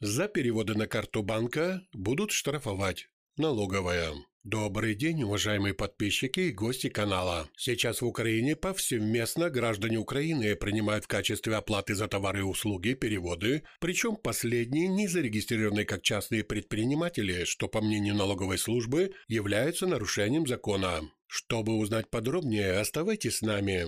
За переводы на карту банка будут штрафовать. Налоговая. Добрый день, уважаемые подписчики и гости канала. Сейчас в Украине повсеместно граждане Украины принимают в качестве оплаты за товары и услуги переводы, причем последние не зарегистрированы как частные предприниматели, что, по мнению налоговой службы, является нарушением закона. Чтобы узнать подробнее, оставайтесь с нами.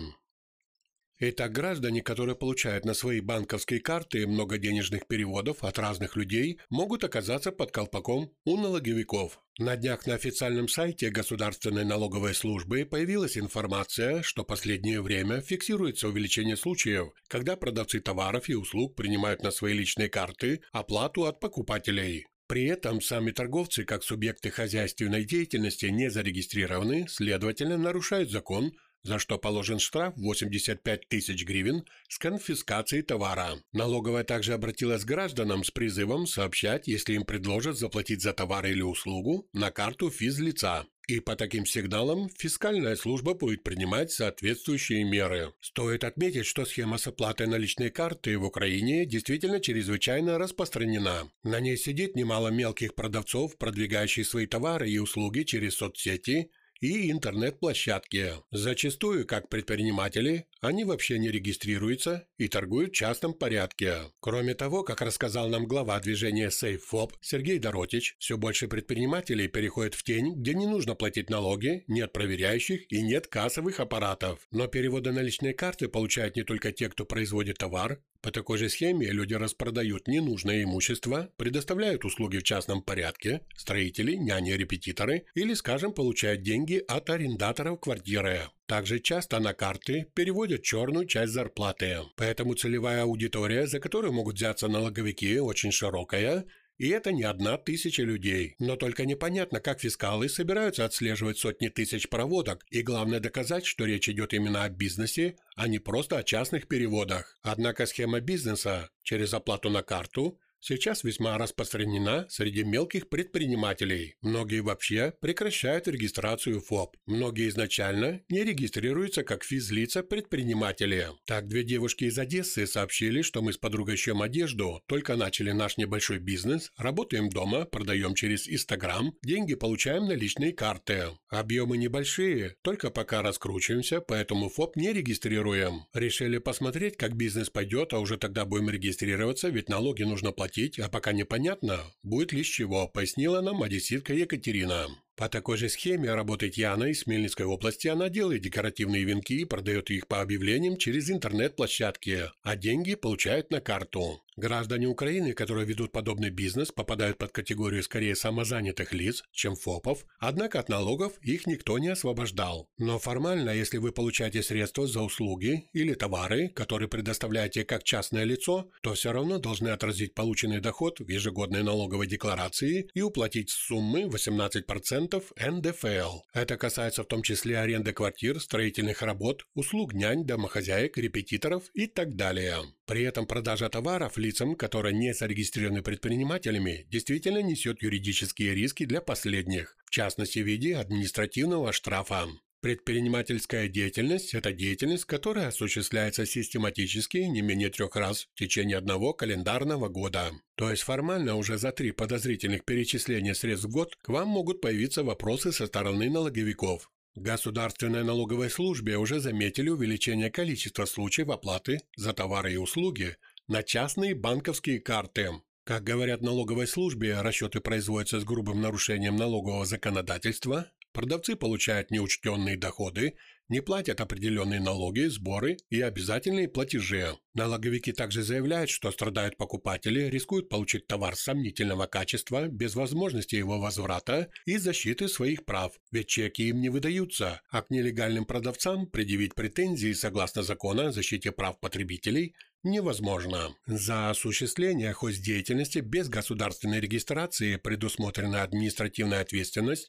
Итак, граждане, которые получают на свои банковские карты много денежных переводов от разных людей, могут оказаться под колпаком у налоговиков. На днях на официальном сайте Государственной налоговой службы появилась информация, что последнее время фиксируется увеличение случаев, когда продавцы товаров и услуг принимают на свои личные карты оплату от покупателей. При этом сами торговцы, как субъекты хозяйственной деятельности, не зарегистрированы, следовательно, нарушают закон, за что положен штраф 85 тысяч гривен с конфискацией товара. Налоговая также обратилась к гражданам с призывом сообщать, если им предложат заплатить за товар или услугу на карту физлица. И по таким сигналам фискальная служба будет принимать соответствующие меры. Стоит отметить, что схема с оплатой наличной карты в Украине действительно чрезвычайно распространена. На ней сидит немало мелких продавцов, продвигающих свои товары и услуги через соцсети – и интернет-площадки. Зачастую, как предприниматели, они вообще не регистрируются и торгуют в частном порядке. Кроме того, как рассказал нам глава движения SafeFob Сергей Доротич, все больше предпринимателей переходят в тень, где не нужно платить налоги, нет проверяющих и нет кассовых аппаратов. Но переводы наличной карты получают не только те, кто производит товар, по такой же схеме люди распродают ненужное имущество, предоставляют услуги в частном порядке, строители, няни-репетиторы или, скажем, получают деньги от арендаторов квартиры. Также часто на карты переводят черную часть зарплаты. Поэтому целевая аудитория, за которую могут взяться налоговики, очень широкая и это не одна тысяча людей. Но только непонятно, как фискалы собираются отслеживать сотни тысяч проводок. И главное доказать, что речь идет именно о бизнесе, а не просто о частных переводах. Однако схема бизнеса через оплату на карту сейчас весьма распространена среди мелких предпринимателей. Многие вообще прекращают регистрацию ФОП. Многие изначально не регистрируются как физлица предприниматели. Так, две девушки из Одессы сообщили, что мы с подругой шьем одежду, только начали наш небольшой бизнес, работаем дома, продаем через Инстаграм, деньги получаем на личные карты. Объемы небольшие, только пока раскручиваемся, поэтому ФОП не регистрируем. Решили посмотреть, как бизнес пойдет, а уже тогда будем регистрироваться, ведь налоги нужно платить платить, а пока непонятно, будет ли с чего, пояснила нам одесситка Екатерина. По такой же схеме работает Яна из Хмельницкой области. Она делает декоративные венки и продает их по объявлениям через интернет-площадки, а деньги получают на карту. Граждане Украины, которые ведут подобный бизнес, попадают под категорию скорее самозанятых лиц, чем ФОПов, однако от налогов их никто не освобождал. Но формально, если вы получаете средства за услуги или товары, которые предоставляете как частное лицо, то все равно должны отразить полученный доход в ежегодной налоговой декларации и уплатить суммы 18% НДФЛ. Это касается в том числе аренды квартир, строительных работ, услуг нянь, домохозяек, репетиторов и так далее. При этом продажа товаров лицам, которые не зарегистрированы предпринимателями, действительно несет юридические риски для последних, в частности в виде административного штрафа. Предпринимательская деятельность – это деятельность, которая осуществляется систематически не менее трех раз в течение одного календарного года. То есть формально уже за три подозрительных перечисления средств в год к вам могут появиться вопросы со стороны налоговиков. Государственной налоговой службе уже заметили увеличение количества случаев оплаты за товары и услуги на частные банковские карты. Как говорят налоговой службе, расчеты производятся с грубым нарушением налогового законодательства, продавцы получают неучтенные доходы не платят определенные налоги, сборы и обязательные платежи. Налоговики также заявляют, что страдают покупатели, рискуют получить товар сомнительного качества без возможности его возврата и защиты своих прав, ведь чеки им не выдаются, а к нелегальным продавцам предъявить претензии согласно закона о защите прав потребителей невозможно. За осуществление деятельности без государственной регистрации предусмотрена административная ответственность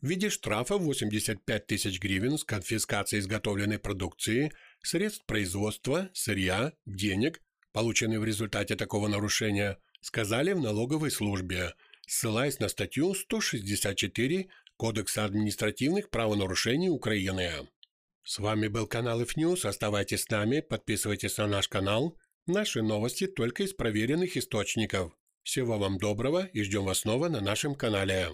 в виде штрафа 85 тысяч гривен с конфискацией изготовленной продукции, средств производства, сырья, денег, полученных в результате такого нарушения, сказали в налоговой службе, ссылаясь на статью 164 Кодекса административных правонарушений Украины. С вами был канал IFNews. Оставайтесь с нами, подписывайтесь на наш канал. Наши новости только из проверенных источников. Всего вам доброго и ждем вас снова на нашем канале.